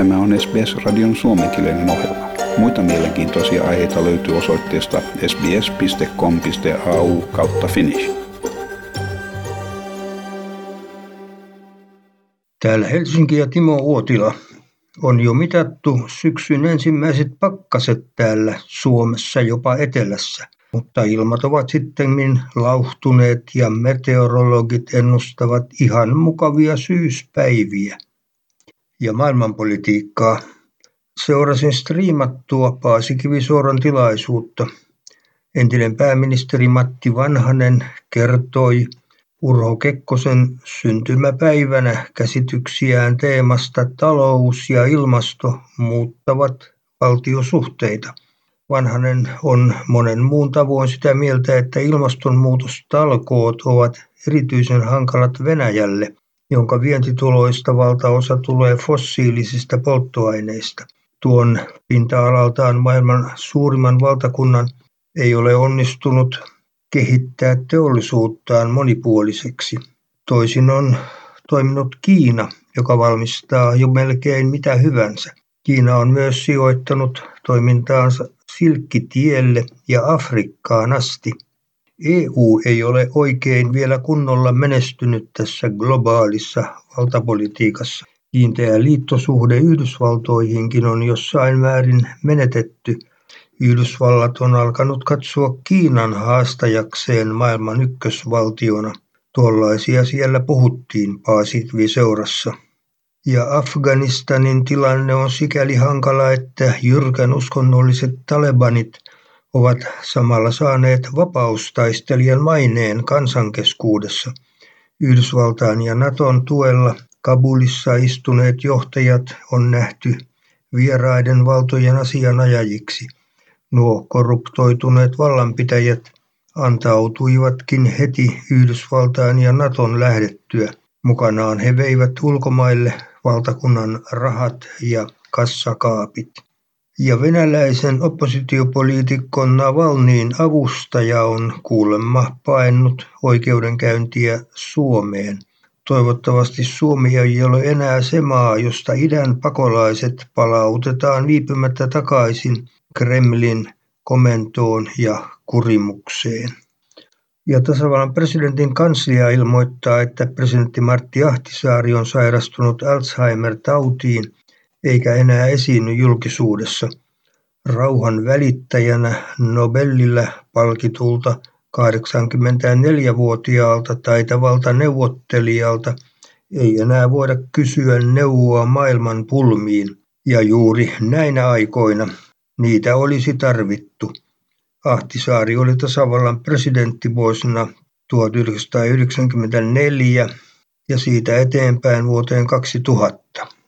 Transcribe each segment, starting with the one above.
Tämä on SBS-radion suomenkielinen ohjelma. Muita mielenkiintoisia aiheita löytyy osoitteesta sbs.com.au kautta finnish. Täällä Helsinki ja Timo Uotila. On jo mitattu syksyn ensimmäiset pakkaset täällä Suomessa, jopa etelässä. Mutta ilmat ovat sittemmin lauhtuneet ja meteorologit ennustavat ihan mukavia syyspäiviä ja maailmanpolitiikkaa. Seurasin striimattua Paasi Kivisuoran tilaisuutta. Entinen pääministeri Matti Vanhanen kertoi Urho Kekkosen syntymäpäivänä käsityksiään teemasta talous ja ilmasto muuttavat valtiosuhteita. Vanhanen on monen muun tavoin sitä mieltä, että ilmastonmuutostalkoot ovat erityisen hankalat Venäjälle, jonka vientituloista valtaosa tulee fossiilisista polttoaineista. Tuon pinta-alaltaan maailman suurimman valtakunnan ei ole onnistunut kehittää teollisuuttaan monipuoliseksi. Toisin on toiminut Kiina, joka valmistaa jo melkein mitä hyvänsä. Kiina on myös sijoittanut toimintaansa Silkkitielle ja Afrikkaan asti. EU ei ole oikein vielä kunnolla menestynyt tässä globaalissa valtapolitiikassa. Kiinteä liittosuhde Yhdysvaltoihinkin on jossain määrin menetetty. Yhdysvallat on alkanut katsoa Kiinan haastajakseen maailman ykkösvaltiona. Tuollaisia siellä puhuttiin Paasitvi-seurassa. Ja Afganistanin tilanne on sikäli hankala, että jyrkän uskonnolliset talebanit ovat samalla saaneet vapaustaistelijan maineen kansankeskuudessa. Yhdysvaltain ja Naton tuella Kabulissa istuneet johtajat on nähty vieraiden valtojen asianajajiksi. Nuo korruptoituneet vallanpitäjät antautuivatkin heti Yhdysvaltain ja Naton lähdettyä. Mukanaan he veivät ulkomaille valtakunnan rahat ja kassakaapit. Ja venäläisen oppositiopoliitikko Navalnyin avustaja on kuulemma paennut oikeudenkäyntiä Suomeen. Toivottavasti Suomi ei ole enää se maa, josta idän pakolaiset palautetaan viipymättä takaisin Kremlin komentoon ja kurimukseen. Ja tasavallan presidentin kanslia ilmoittaa, että presidentti Martti Ahtisaari on sairastunut Alzheimer-tautiin eikä enää esiinny julkisuudessa. Rauhan välittäjänä Nobelillä palkitulta 84-vuotiaalta taitavalta neuvottelijalta ei enää voida kysyä neuvoa maailman pulmiin, ja juuri näinä aikoina niitä olisi tarvittu. Ahtisaari oli tasavallan presidentti vuosina 1994 ja siitä eteenpäin vuoteen 2000.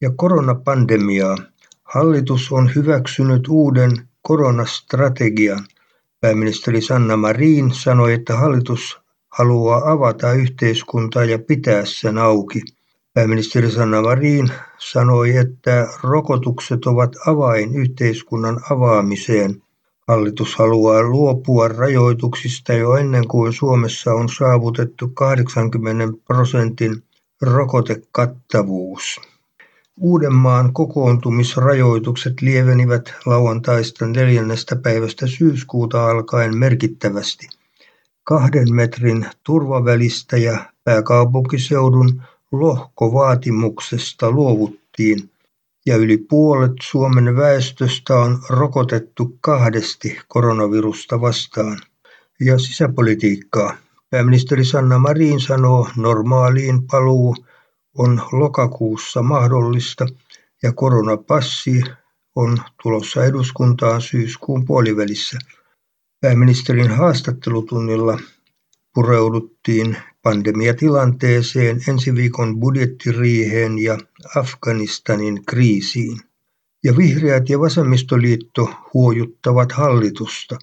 Ja koronapandemiaa. Hallitus on hyväksynyt uuden koronastrategian. Pääministeri Sanna Marin sanoi, että hallitus haluaa avata yhteiskuntaa ja pitää sen auki. Pääministeri Sanna Marin sanoi, että rokotukset ovat avain yhteiskunnan avaamiseen. Hallitus haluaa luopua rajoituksista jo ennen kuin Suomessa on saavutettu 80 prosentin rokotekattavuus. Uudenmaan kokoontumisrajoitukset lievenivät lauantaista neljännestä päivästä syyskuuta alkaen merkittävästi. Kahden metrin turvavälistä ja pääkaupunkiseudun lohkovaatimuksesta luovuttiin ja yli puolet Suomen väestöstä on rokotettu kahdesti koronavirusta vastaan. Ja sisäpolitiikkaa. Pääministeri Sanna Marin sanoo normaaliin paluu on lokakuussa mahdollista ja koronapassi on tulossa eduskuntaan syyskuun puolivälissä. Pääministerin haastattelutunnilla pureuduttiin pandemiatilanteeseen, ensi viikon budjettiriiheen ja Afganistanin kriisiin. Ja vihreät ja vasemmistoliitto huojuttavat hallitusta.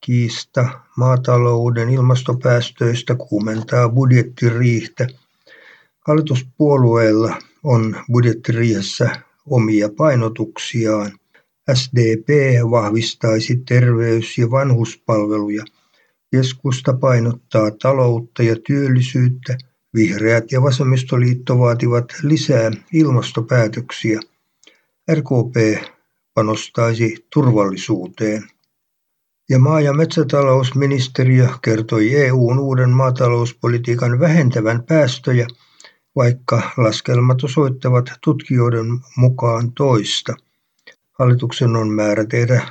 Kiista maatalouden ilmastopäästöistä kuumentaa budjettiriihtä. Hallituspuolueilla on budjettiriihessä omia painotuksiaan. SDP vahvistaisi terveys- ja vanhuspalveluja – Keskusta painottaa taloutta ja työllisyyttä, vihreät ja vasemmistoliitto vaativat lisää ilmastopäätöksiä. RKP panostaisi turvallisuuteen. Ja maa- ja metsätalousministeriö kertoi EUn uuden maatalouspolitiikan vähentävän päästöjä, vaikka laskelmat osoittavat tutkijoiden mukaan toista. Hallituksen on määrä tehdä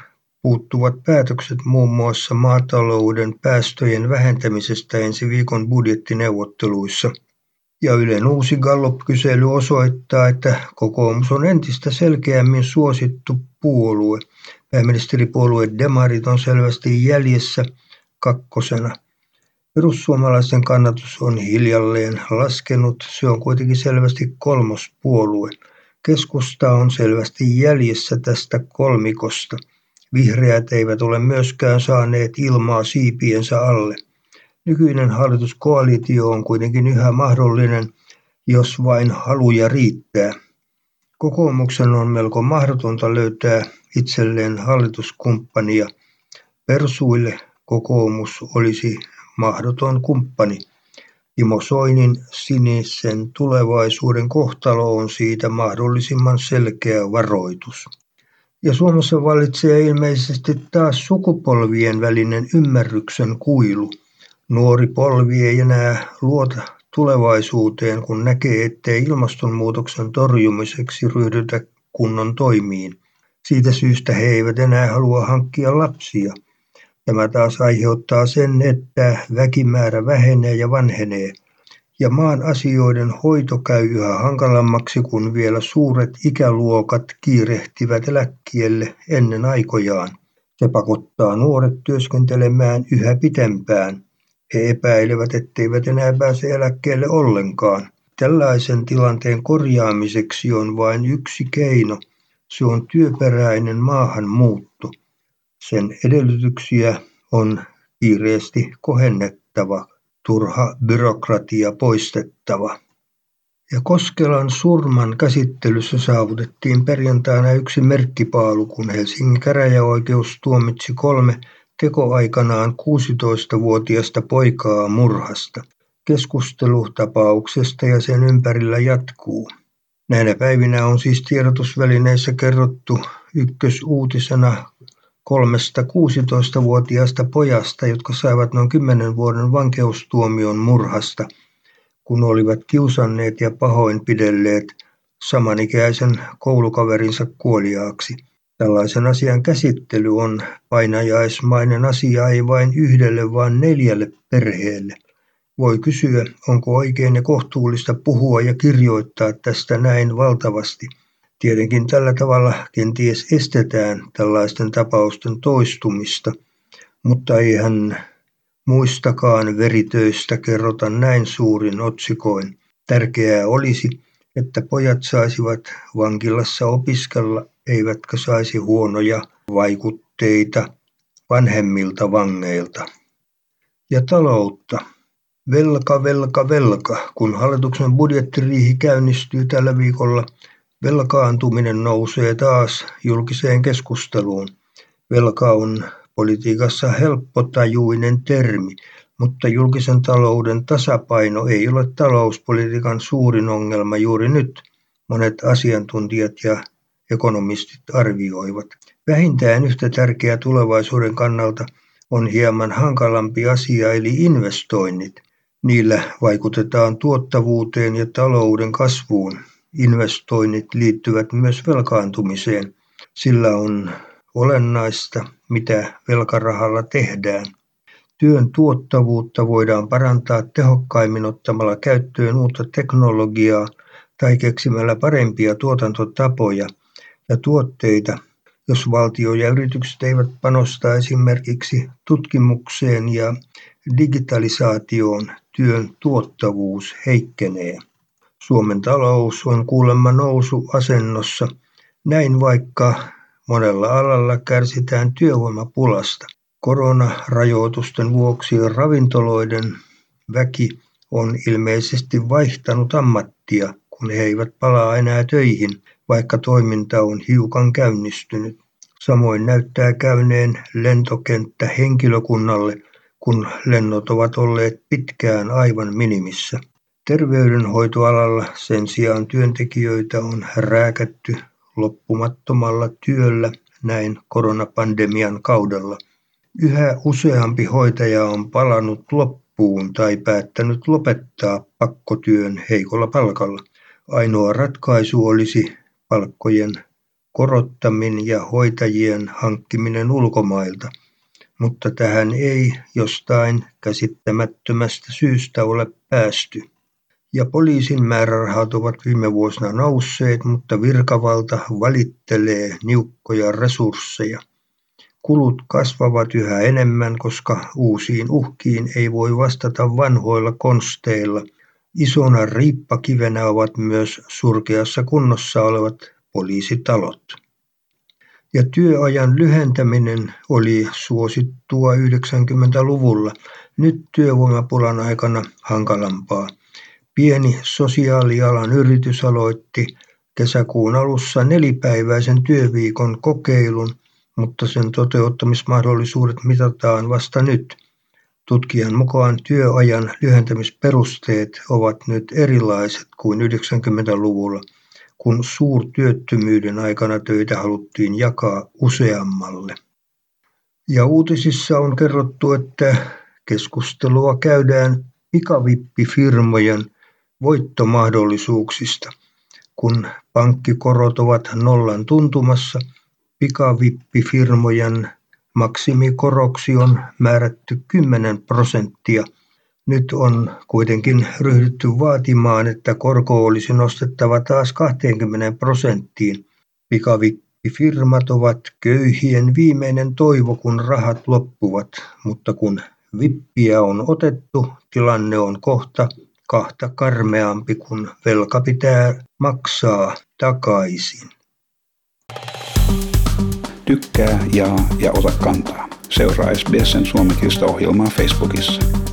puuttuvat päätökset muun muassa maatalouden päästöjen vähentämisestä ensi viikon budjettineuvotteluissa. Ja Ylen uusi Gallup-kysely osoittaa, että kokoomus on entistä selkeämmin suosittu puolue. Pääministeripuolue Demarit on selvästi jäljessä kakkosena. Perussuomalaisten kannatus on hiljalleen laskenut, se on kuitenkin selvästi kolmospuolue. Keskusta on selvästi jäljessä tästä kolmikosta. Vihreät eivät ole myöskään saaneet ilmaa siipiensä alle. Nykyinen hallituskoalitio on kuitenkin yhä mahdollinen, jos vain haluja riittää. Kokoomuksen on melko mahdotonta löytää itselleen hallituskumppania. Persuille kokoomus olisi mahdoton kumppani. Timo Soinin sinisen tulevaisuuden kohtalo on siitä mahdollisimman selkeä varoitus. Ja Suomessa vallitsee ilmeisesti taas sukupolvien välinen ymmärryksen kuilu. Nuori polvi ei enää luota tulevaisuuteen, kun näkee, ettei ilmastonmuutoksen torjumiseksi ryhdytä kunnon toimiin. Siitä syystä he eivät enää halua hankkia lapsia. Tämä taas aiheuttaa sen, että väkimäärä vähenee ja vanhenee – ja maan asioiden hoito käy yhä hankalammaksi, kun vielä suuret ikäluokat kiirehtivät eläkkeelle ennen aikojaan. Se pakottaa nuoret työskentelemään yhä pitempään. He epäilevät, etteivät enää pääse eläkkeelle ollenkaan. Tällaisen tilanteen korjaamiseksi on vain yksi keino. Se on työperäinen maahanmuutto. Sen edellytyksiä on kiireesti kohennettava turha byrokratia poistettava. Ja Koskelan surman käsittelyssä saavutettiin perjantaina yksi merkkipaalu, kun Helsingin käräjäoikeus tuomitsi kolme tekoaikanaan 16-vuotiasta poikaa murhasta. Keskustelu tapauksesta ja sen ympärillä jatkuu. Näinä päivinä on siis tiedotusvälineissä kerrottu ykkösuutisena kolmesta 16-vuotiaasta pojasta, jotka saivat noin kymmenen vuoden vankeustuomion murhasta, kun olivat kiusanneet ja pahoinpidelleet samanikäisen koulukaverinsa kuoliaaksi. Tällaisen asian käsittely on painajaismainen asia ei vain yhdelle, vaan neljälle perheelle. Voi kysyä, onko oikein ja kohtuullista puhua ja kirjoittaa tästä näin valtavasti – Tietenkin tällä tavalla kenties estetään tällaisten tapausten toistumista, mutta eihän muistakaan veritöistä kerrota näin suurin otsikoin. Tärkeää olisi, että pojat saisivat vankilassa opiskella, eivätkä saisi huonoja vaikutteita vanhemmilta vangeilta. Ja taloutta. Velka, velka, velka. Kun hallituksen budjettiriihi käynnistyy tällä viikolla, Velkaantuminen nousee taas julkiseen keskusteluun. Velka on politiikassa helppotajuinen termi, mutta julkisen talouden tasapaino ei ole talouspolitiikan suurin ongelma juuri nyt, monet asiantuntijat ja ekonomistit arvioivat. Vähintään yhtä tärkeä tulevaisuuden kannalta on hieman hankalampi asia eli investoinnit. Niillä vaikutetaan tuottavuuteen ja talouden kasvuun. Investoinnit liittyvät myös velkaantumiseen. Sillä on olennaista, mitä velkarahalla tehdään. Työn tuottavuutta voidaan parantaa tehokkaimmin ottamalla käyttöön uutta teknologiaa tai keksimällä parempia tuotantotapoja ja tuotteita, jos valtio ja yritykset eivät panosta esimerkiksi tutkimukseen ja digitalisaatioon, työn tuottavuus heikkenee. Suomen talous on kuulemma nousuasennossa, näin vaikka monella alalla kärsitään työvoimapulasta. Koronarajoitusten vuoksi ravintoloiden väki on ilmeisesti vaihtanut ammattia, kun he eivät palaa enää töihin, vaikka toiminta on hiukan käynnistynyt. Samoin näyttää käyneen lentokenttä henkilökunnalle, kun lennot ovat olleet pitkään aivan minimissä. Terveydenhoitoalalla sen sijaan työntekijöitä on rääkätty loppumattomalla työllä näin koronapandemian kaudella. Yhä useampi hoitaja on palannut loppuun tai päättänyt lopettaa pakkotyön heikolla palkalla. Ainoa ratkaisu olisi palkkojen korottaminen ja hoitajien hankkiminen ulkomailta, mutta tähän ei jostain käsittämättömästä syystä ole päästy. Ja poliisin määrärahat ovat viime vuosina nousseet, mutta virkavalta valittelee niukkoja resursseja. Kulut kasvavat yhä enemmän, koska uusiin uhkiin ei voi vastata vanhoilla konsteilla. Isona riippakivenä ovat myös surkeassa kunnossa olevat poliisitalot. Ja työajan lyhentäminen oli suosittua 90-luvulla, nyt työvoimapulan aikana hankalampaa. Pieni sosiaalialan yritys aloitti kesäkuun alussa nelipäiväisen työviikon kokeilun, mutta sen toteuttamismahdollisuudet mitataan vasta nyt. Tutkijan mukaan työajan lyhentämisperusteet ovat nyt erilaiset kuin 90-luvulla, kun suurtyöttömyyden aikana töitä haluttiin jakaa useammalle. Ja uutisissa on kerrottu, että keskustelua käydään pikavippifirmojen voittomahdollisuuksista. Kun pankkikorot ovat nollan tuntumassa, pikavippifirmojen maksimikoroksi on määrätty 10 prosenttia. Nyt on kuitenkin ryhdytty vaatimaan, että korko olisi nostettava taas 20 prosenttiin. Pikavippifirmat ovat köyhien viimeinen toivo, kun rahat loppuvat, mutta kun vippiä on otettu, tilanne on kohta kahta karmeampi, kun velka pitää maksaa takaisin. Tykkää, jaa ja ota kantaa. Seuraa SBSn suomenkielistä ohjelmaa Facebookissa.